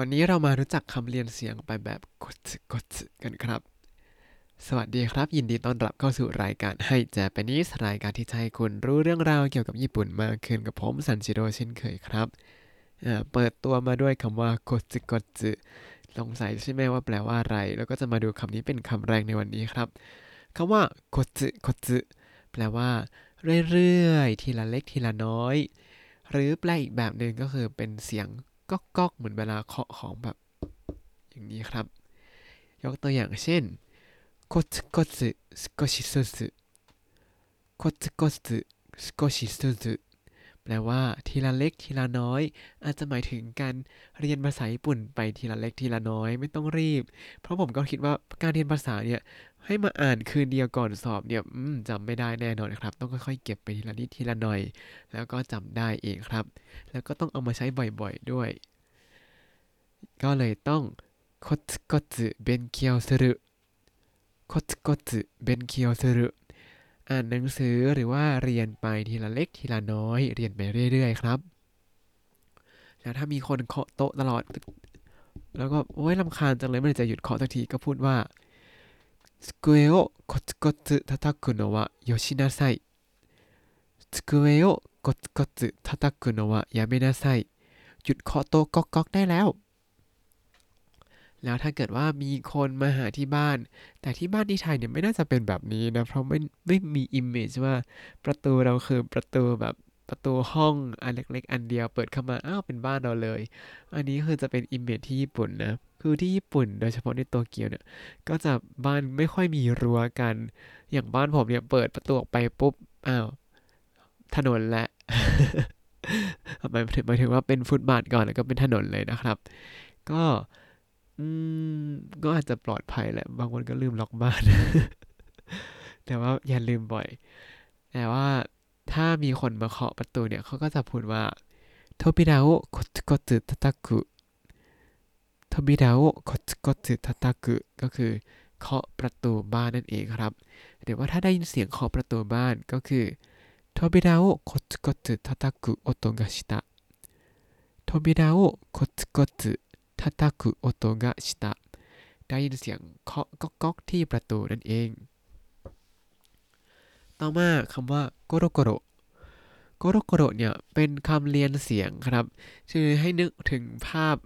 วันนี้เรามารู้จักคำเรียนเสียงไปแบบกดกดกันครับ สวัสดีครับ ยินดีต้อนรับเข้าสู่รายการให้แจแปนิสรายการที่จะให้คุณรู้เรื่องราวเกี่ยวกับญี่ปุ่นมากขึ้นกับผมซันจิโร่เช่นเคยครับเปิดตัวมาด้วยคำว่ากดกดสงสัยใช่ไหมว่าแปลว่าอะไร แล้วก็จะมาดูคำนี้เป็นคำแรกในวันนี้ครับคำว่ากดกดแปลว่า เรื่อยๆ ทีละเล็กทีละน้อย หรือแปลอีกแบบหนึ่งก็คือเป็นเสียง ก๊อกก๊อกเหมือนเวลาเคาะของแบบ อย่างนี้ครับ ยกตัวอย่างเช่นโคตโคตสกชิสุสึโคตโคตสกชิสุสึ แปลว่าทีละเล็กทีละน้อย อาจจะหมายถึงการเรียนภาษาญี่ปุ่นไปทีละเล็กทีละน้อยไม่ต้องรีบ เพราะผมก็คิดว่าการเรียนภาษาเนี่ยให้มาอ่านคืนเดียวก่อนสอบเนี่ยจำไม่ได้แน่นอนครับ ต้องค่อยๆเก็บไปทีละนิดทีละหน่อย แล้วก็จำได้เองครับ แล้วก็ต้องเอามาใช้บ่อยๆด้วย ก็เลยต้องコツコツ勉強するコツコツ勉強する อ่านหนังสือหรือว่าเรียนไปทีละเล็กทีละน้อย เรียนไปเรื่อย ๆ ครับแล้วถ้ามีคนเคาะโต๊ะตลอด แล้วก็โอ้ยลำคาญจังเลยไม่ได้จะหยุดเคาะสักทีก็พูดว่า机をコツコツ叩くのはよしなさい 机をコツコツ叩くのはやめなさいหยุดเคาะโต๊ะก๊อก๊กได้แล้ว แล้วถ้าเกิดว่ามีคนมาหาที่บ้าน แต่ที่บ้านที่ไทยเนี่ยไม่น่าจะเป็นแบบนี้นะ เพราะไม่ไม่มี image ว่าประตูเราคือประตูแบบประตูห้องอันเล็ก ๆ อันเดียวเปิดเข้ามาอ้าวเป็นบ้านเราเลย อันนี้คือจะเป็น image ที่ญี่ปุ่นนะ คือที่ญี่ปุ่นโดยเฉพาะในโตเกียวเนี่ย ก็จะบ้านไม่ค่อยมีรั้วกัน อย่างบ้านผมเนี่ยเปิดประตูออกไปปุ๊บอ้าวถนนและหมายถึงหมายถึงว่าเป็นฟุตบาทก่อนแล้วก็เป็นถนนเลยนะครับ ก็ อืม ก็อาจจะปลอดภัยแหละ บางคนก็ลืมล็อกบ้าน แต่ว่าอย่าลืมบ่อย แต่ว่าถ้ามีคนมาเคาะประตูเนี่ย เขาก็จะพูดว่าโทบิดาโอโคตโคตตะตะกุทบิดาโอคตกตทาตากุก็คือเคาะประตูบ้านนั่นเองครับ หรือว่าถ้าได้ยินเสียงเคาะประตูบ้านก็คือทบิดาโอคตกตทาตากุโอโตกะชิตะทบิดาโอคตกต ทาตากุโอโตกะชิตะได้ยินเสียงเคาะก๊อกก๊อกที่ประตูนั่นเอง ต่อมาคำว่าころころころころ เนี่ยเป็นคำเลียนเสียงครับคือให้นึกถึงภาพ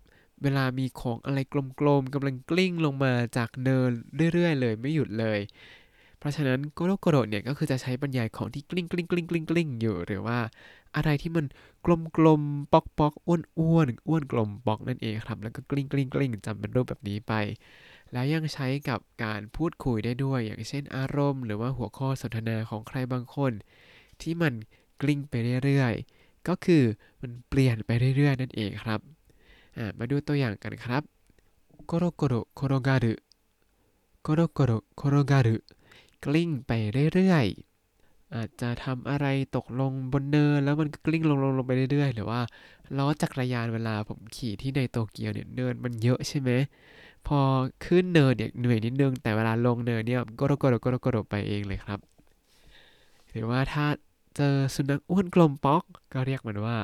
เวลามีของอะไรกลมๆกำลังกลิ้งลงมาจากเนินเรื่อยๆ เลยไม่หยุดเลย เพราะฉะนั้นころころ เนี่ยก็คือจะใช้บรรยายของที่กลิ้งกลิ้งกลิ้งกลิ้งกลิ้งอยู่ หรือว่าอะไรที่มันกลมๆปอกปอกอ้วนอ้วนอ้วนกลมปอกนั่นเองครับ แล้วก็กลิ้งกลิ้งกลิ้งจำเป็นรูปแบบนี้ไป แล้วยังใช้กับการพูดคุยได้ด้วย อย่างเช่นอารมณ์ หรือว่าหัวข้อสนทนาของใครบางคน ที่มันกลิ้งไปเรื่อยๆ ก็คือมันเปลี่ยนไปเรื่อยๆ นั่นเองครับ มาดูตัวอย่างกันครับโกโรโกโรโคโรการุโกโรโกโรโคโรการุ กลิ้งไปเรื่อยๆ อาจจะทำอะไรตกลงบนเนินแล้วมันกลิ้งลงลงลงไปเรื่อยๆ หรือว่าล้อจักรยานเวลาผมขี่ที่ในโตเกียวเนี่ยเนินมันเยอะใช่ไหมพอขึ้นเนินเนี่ยเหนื่อยนิดนึง แต่เวลาลงเนินเนี่ยころころころころ ไปเองเลยครับ หรือว่าถ้าเจอสุนัขอ้วนกลมป๊อก ก็เรียกมันว่า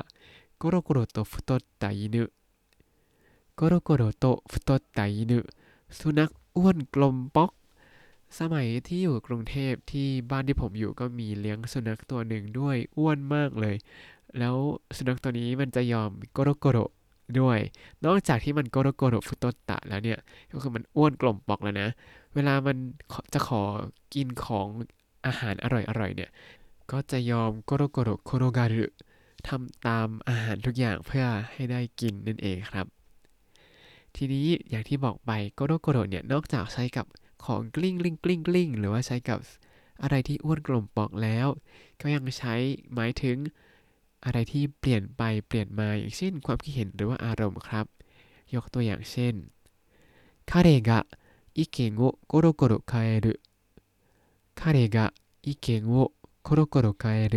ころころと太った犬 ころころと太った犬 สุนัขอ้วนกลมป๊อก สมัยที่อยู่กรุงเทพที่บ้านที่ผมอยู่ก็มีเลี้ยงสุนัขตัวหนึ่งด้วยอ้วนมากเลย แล้วสุนัขตัวนี้มันจะยอม ころころด้วย นอกจากที่มันころころ太った แล้วเนี่ยก็คือมันอ้วนกลมปอกแล้วนะ เวลามันจะขอกินของอาหารอร่อยๆเนี่ยก็จะยอม ころころ転がる ทำตามอาหารทุกอย่างเพื่อให้ได้กินนั่นเองครับ ทีนี้อย่างที่บอกไปころころ เนี่ยนอกจากใช้กับ ของกลิ้งกลิ้งกลิ้งกลิ้งหรือว่าใช้กับอะไรที่อ้วนกลมปอกแล้ว ก็ยังใช้หมายถึงอะไรที่เปลี่ยนไปเปลี่ยนมาอย่างเช่นความคิดเห็นหรือว่าอารมณ์ครับ ยกตัวอย่างเช่น彼が意見をコロコロ変える彼が意見をコロコロ変える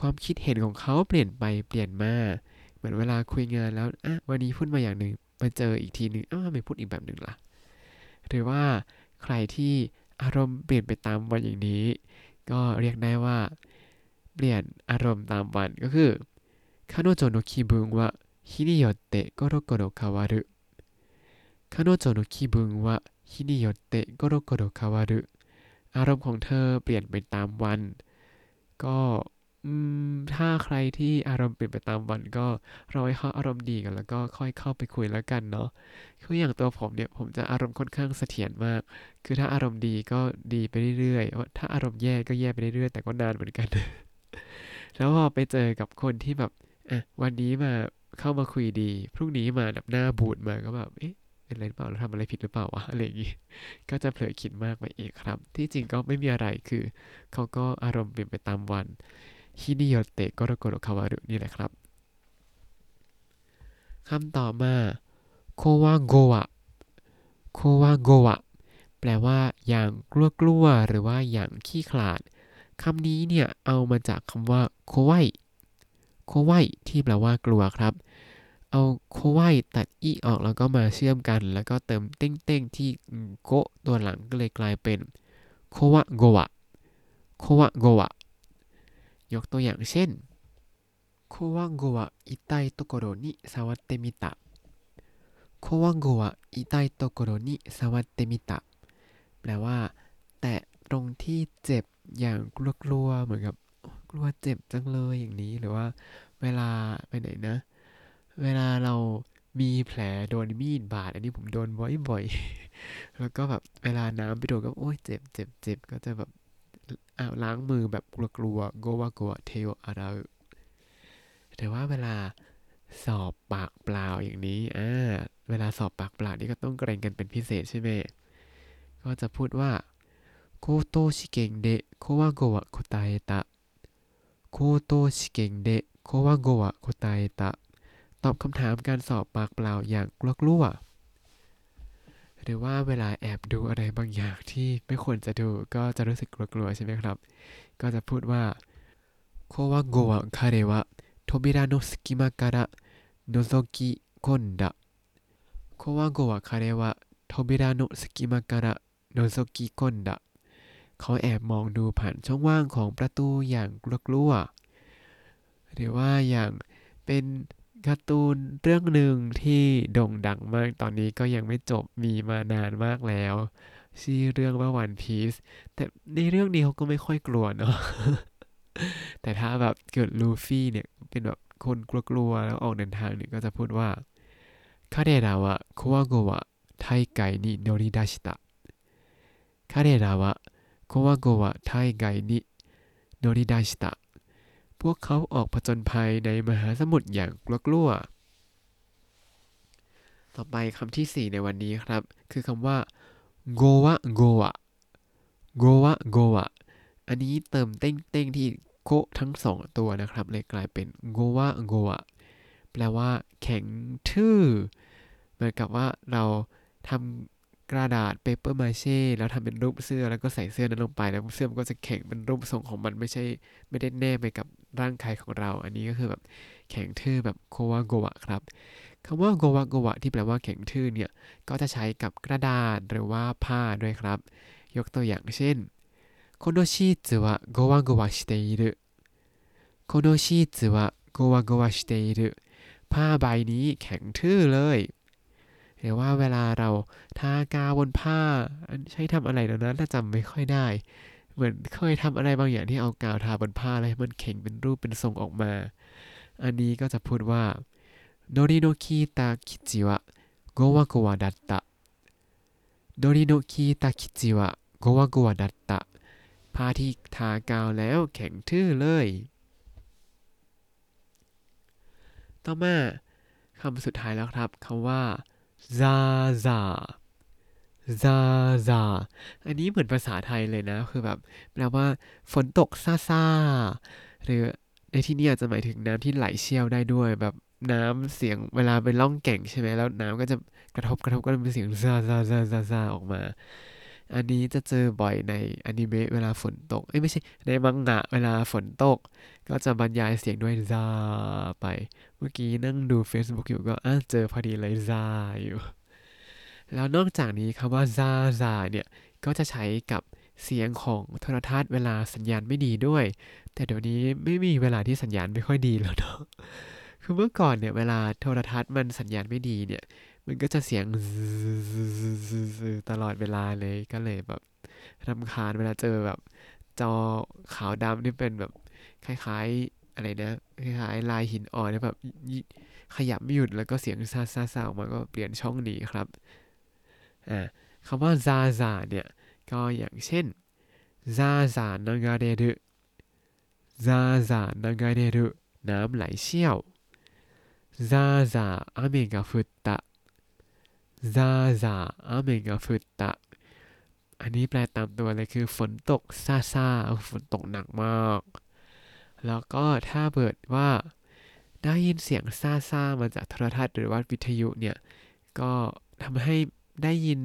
ความคิดเห็นของเขาเปลี่ยนไปเปลี่ยนมา เหมือนเวลาคุยงานแล้วอ่ะวันนี้พูดมาอย่างหนึ่งมาเจออีกทีหนึ่งอ้าวทำไมพูดอีกแบบหนึ่งล่ะ หรือว่า ใครที่อารมณ์เปลี่ยนไปตามวันอย่างนี้ ก็เรียกได้ว่า เปลี่ยนอารมณ์ตามวันก็คือคาโนโจโนคิบุงวะฮินิโยเตะโกโรโกโรคาวาอารมณ์ของเธอเปลี่ยนไปตามวัน ก็ ถ้าใครที่อารมณ์เปลี่ยนไปตามวันก็รอให้เขาอารมณ์ดีกันแล้วก็ค่อยเข้าไปคุยแล้วกันเนาะคืออย่างตัวผมเนี่ยผมจะอารมณ์ค่อนข้างเสถียรมาก คือถ้าอารมณ์ดีก็ดีไปเรื่อยๆถ้าอารมณ์แย่ก็แย่ไปเรื่อยๆแต่ก็นานเหมือนกัน แล้วพอไปเจอกับคนที่แบบอะวันนี้มาเข้ามาคุยดี พรุ่งนี้มาแบบหน้าบูดมาก็แบบเอ๊ะเป็นอะไรหรือเปล่าเราทำอะไรผิดหรือเปล่าวะอะไรอย่างงี้ก็จะเผลอคิดมากไปเองครับ ที่จริงก็ไม่มีอะไรคือเขาก็อารมณ์เปลี่ยนไปตามวัน ฮินิโยเตะกโรโกโรคาวารุนี่แหละครับคำต่อมาโควาโกะโควาโกะแปลว่า อย่างกลัวกลัวหรือว่าอย่างขี้ขลาดคำนี้เนี่ยเอามาจากคำว่าโคไวโคไวที่แปลว่ากลัวครับ เอาโคไวตัดอีออกแล้วก็มาเชื่อมกัน แล้วก็เติมเต้งเต้งที่โกตัวหลังก็เลยกลายเป็นโควะโกะโควะโกะ ยกตัวอย่างเช่นこわごわ痛いところに触ってみた こわごわ痛いところに触ってみた แปลว่า แตะตรงที่เจ็บอย่างกลัวๆเหมือนกับกลัวเจ็บจังเลยอย่างนี้หรือว่า เวลาไปไหนนะ เวลาเรามีแผลโดนมีดบาดอันนี้ผมโดนบ่อยๆ แล้วก็แบบเวลาน้ำไปโดนก็โอ้ยเจ็บเจ็บเจ็บก็จะแบบ อาล้างมือแบบกลัวๆโกวาโกะเทโออาราแต่ว่าเวลาสอบปากเปล่าอย่างนี้อ่าเวลาสอบปากเปล่านี่ก็ต้องเกรงกันเป็นพิเศษใช่ไหมก็จะพูดว่าโคโตชิเกงเดโควาโกะโคตาเอตะโคโตชิเกงเดโควาโกะโคตาเอตะตอบคำถามการสอบปากเปล่าอย่างกลัวๆ หรือว่าเวลาแอบดูอะไรบางอย่างที่ไม่ควรจะดูก็จะรู้สึกกลัวๆใช่ไหมครับ ก็จะพูดว่าこわごわ彼は扉の隙間から覗き込んだ こわごわ彼は扉の隙間から覗き込んだ เขาแอบมองดูผ่านช่องว่างของประตูอย่างกลัวๆหรือว่าอย่างเป็น การ์ตูนเรื่องหนึ่งที่โด่งดังมากตอนนี้ก็ยังไม่จบมีมานานมากแล้ว ชื่อเรื่องว่า One Piece แต่ในเรื่องนี้เขาก็ไม่ค่อยกลัวเนาะแต่ถ้าแบบเกิดลูฟี่เนี่ยเป็นแบบคนกลัวๆแล้วออกเดินทางเนี่ยก็จะพูดว่าคาเดระวะโควาโกวะไทไกนิโนริดาชิตะคาเดระวะโควาโกะไทไกนิโนริดาชิตะ พวกเขาออกผจญภัยในมหาสมุทรอย่างกลัวๆต่อไปคำที่ 4 ในวันนี้ครับ คือคำว่าโกวะโกวะโกวะโกวะอันนี้เติมเต้งเต้งที่โกทั้งสองตัวนะครับ เลยกลายเป็นโกวะโกวะแปลว่า แข็งทื่อเหมือนกับว่าเราทำกระดาษเปเปอร์มาเช่แล้วทำเป็นรูปเสื้อแล้วก็ใส่เสื้อนั้นลงไปแล้วเสื้อมันก็จะแข็งเป็นรูปทรงของมันไม่ใช่ไม่ได้แนบไปกับร่างกายของเรา อันนี้ก็คือแบบแข็งทื่อแบบโควาโกวะครับคำว่าโกวาโกวะที่แปลว่าแข็งทื่อเนี่ยก็จะใช้กับกระดาษหรือว่าผ้าด้วยครับ ยกตัวอย่างเช่นこのシーツはゴワゴワしているこのシーツはゴワゴワしているผ้าใบนี้แข็งทื่อเลยหรือว่าเวลาเราทากาวบนผ้าใช้ทำอะไรแล้วนะถ้าจำไม่ค่อยได้ เหมือนเคยทำอะไรบางอย่างที่เอากาวทาบนผ้าแล้วมันเข่งเป็นรูปเป็นทรงออกมา อันนี้ก็จะพูดว่าโนริโนคิตาคิจิวะโกวะโกวะดัตตะโนริโนคิตาคิจิวะโกวะโกวะดัตตะผ้าที่ทากาวแล้วแข็งทื่อเลย ต่อมาคำสุดท้ายแล้วครับคำว่าซาซา ซาซาอันนี้เหมือนภาษาไทยเลยนะ คือแบบแปลว่าฝนตกซาซาหรือในที่นี้อาจจะหมายถึงน้ำที่ไหลเชี่ยวได้ด้วย แบบน้ำเสียงเวลาไปล่องแก่งใช่ไหมแล้วน้ำก็จะกระทบกระทบก็จะเป็นเสียงซาซาซาซาซาออกมา อันนี้จะเจอบ่อยในอนิเมะเวลาฝนตก เอ้ไม่ใช่ในมังงะเวลาฝนตก ก็จะบรรยายเสียงด้วยซาไป เมื่อกี้นั่งดู Facebook อยู่ก็เจอพอดีเลยซาอยู่ แล้วนอกจากนี้คำว่าซาซาเนี่ยก็จะใช้กับเสียงของโทรทัศน์เวลาสัญญาณไม่ดีด้วย แต่เดี๋ยวนี้ไม่มีเวลาที่สัญญาณไม่ค่อยดีแล้วเนาะคือเมื่อก่อนเนี่ยเวลาโทรทัศน์มันสัญญาณไม่ดีเนี่ย มันก็จะเสียงตลอดเวลาเลยก็เลยแบบรำคาญเวลาเจอแบบจอขาวดำที่เป็นแบบคล้ายๆอะไรนะคล้ายๆลายหินอ่อนแบบขยับไม่หยุดแล้วก็เสียงซาซาซาออกมาก็เปลี่ยนช่องหนีครับ คำว่าซาซาเนี่ย ก็อย่างเช่นซาซานางาเดรุซาซานางาเดรุน้ำไหลเชี่ยวซาซาอาเมกาฟุตตะซาซาอาเมกาฟุตตะอันนี้แปลตามตัวเลยคือฝนตกซาซาฝนตกหนักมาก แล้วก็ถ้าเกิดว่าได้ยินเสียงซาซามาจากโทรทัศน์หรือว่าวิทยุเนี่ย ก็ทำให้ ได้ยิน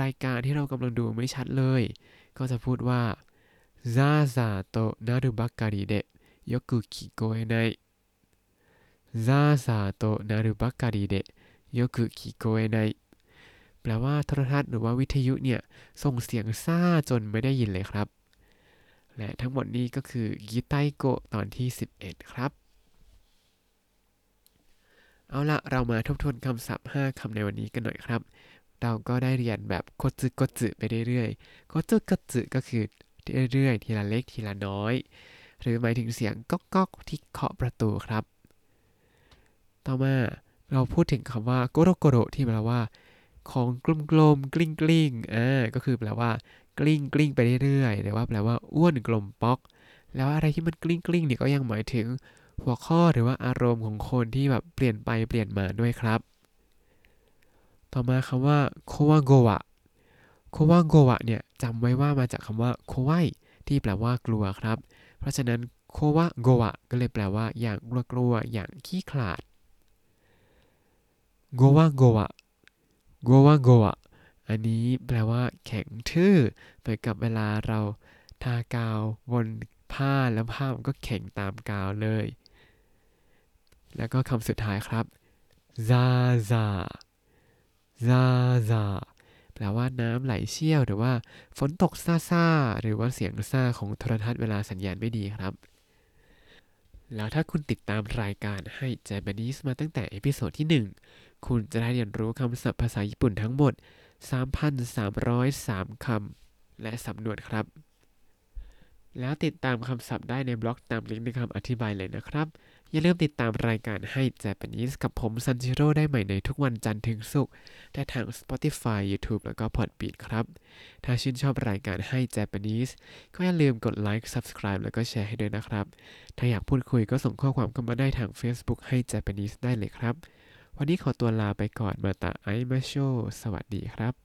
รายการที่เรากำลังดูไม่ชัดเลย ก็จะพูดว่าざあざあと鳴るばっかりでよく聞こえないซาซาโตนารุบักการิเดะยกุคิโกเอไนแปลว่าโทรทัศน์หรือว่าวิทยุเนี่ย ส่งเสียงซ่าจนไม่ได้ยินเลยครับ และทั้งหมดนี้ก็คือกิไตโกตอนที่ 11 ครับ เอาละเรามาทบทวนคำศัพท์ 5คำในวันนี้กันหน่อยครับ เราก็ได้เรียนแบบโคจึโคจึไปเรื่อยๆโคจึโคจึก็คือเรื่อยๆ ทีละเล็กทีละน้อย หรือหมายถึงเสียงก๊อกก๊อกที่เคาะประตูครับ ต่อมาเราพูดถึงคำว่าころころ ที่แปลว่า ของกลมๆกลิ้งกลิ้งอ่าก็คือแปลว่ากลิ้งกลิ้งไปเรื่อยๆหรือว่าแปลว่าอ้วนกลมป๊อก แล้วอะไรที่มันกลิ้งกลิ้งเนี่ยก็ยังหมายถึงหัวข้อหรือว่าอารมณ์ของคนที่แบบเปลี่ยนไปเปลี่ยนมาด้วยครับ ต่อมาคำว่าこわごわ こわごわ เนี่ยจำไว้ว่ามาจากคำว่าโควายที่แปลว่ากลัวครับ เพราะฉะนั้นโควาโกวะก็เลยแปลว่าอย่างกลัวๆอย่างขี้ขลาดโกวาโกวะโกวาโกะอันนี้แปลว่า แข็งทื่อเหมือนกับเวลาเราทากาวบนผ้าแล้วผ้ามันก็แข็งตามกาวเลย แล้วก็คำสุดท้ายครับซาซา ซาざあ แปลว่าน้ำไหลเชี่ยว หรือว่าฝนตกซาซาหรือว่าเสียงซาของโทรทัศน์เวลาสัญญาณไม่ดีครับ แล้วถ้าคุณติดตามรายการให้ Japanese มาตั้งแต่เอพิโซดที่ 1 คุณจะได้เรียนรู้คำศัพท์ภาษาญี่ปุ่นทั้งหมด 3,303 คำ และสำนวนครับ แล้วติดตามคำศัพท์ได้ในบล็อกตามลิงก์ในคำอธิบายเลยนะครับ อย่าลืมติดตามรายการให้ Japanese กับผมซันจิโร่ได้ใหม่ในทุกวันจันทร์ถึงศุกร์ได้ทาง Spotify YouTube แล้วก็ Podbean ครับ ถ้าชื่นชอบรายการให้ Japanese ก็อย่าลืมกดไลค์ Subscribe แล้วก็แชร์ให้ด้วยนะครับ ถ้าอยากพูดคุยก็ส่งข้อความเข้ามาได้ทาง Facebook ให้ Japanese ได้เลยครับ วันนี้ขอตัวลาไปก่อนมาตาไอมาโชสวัสดีครับ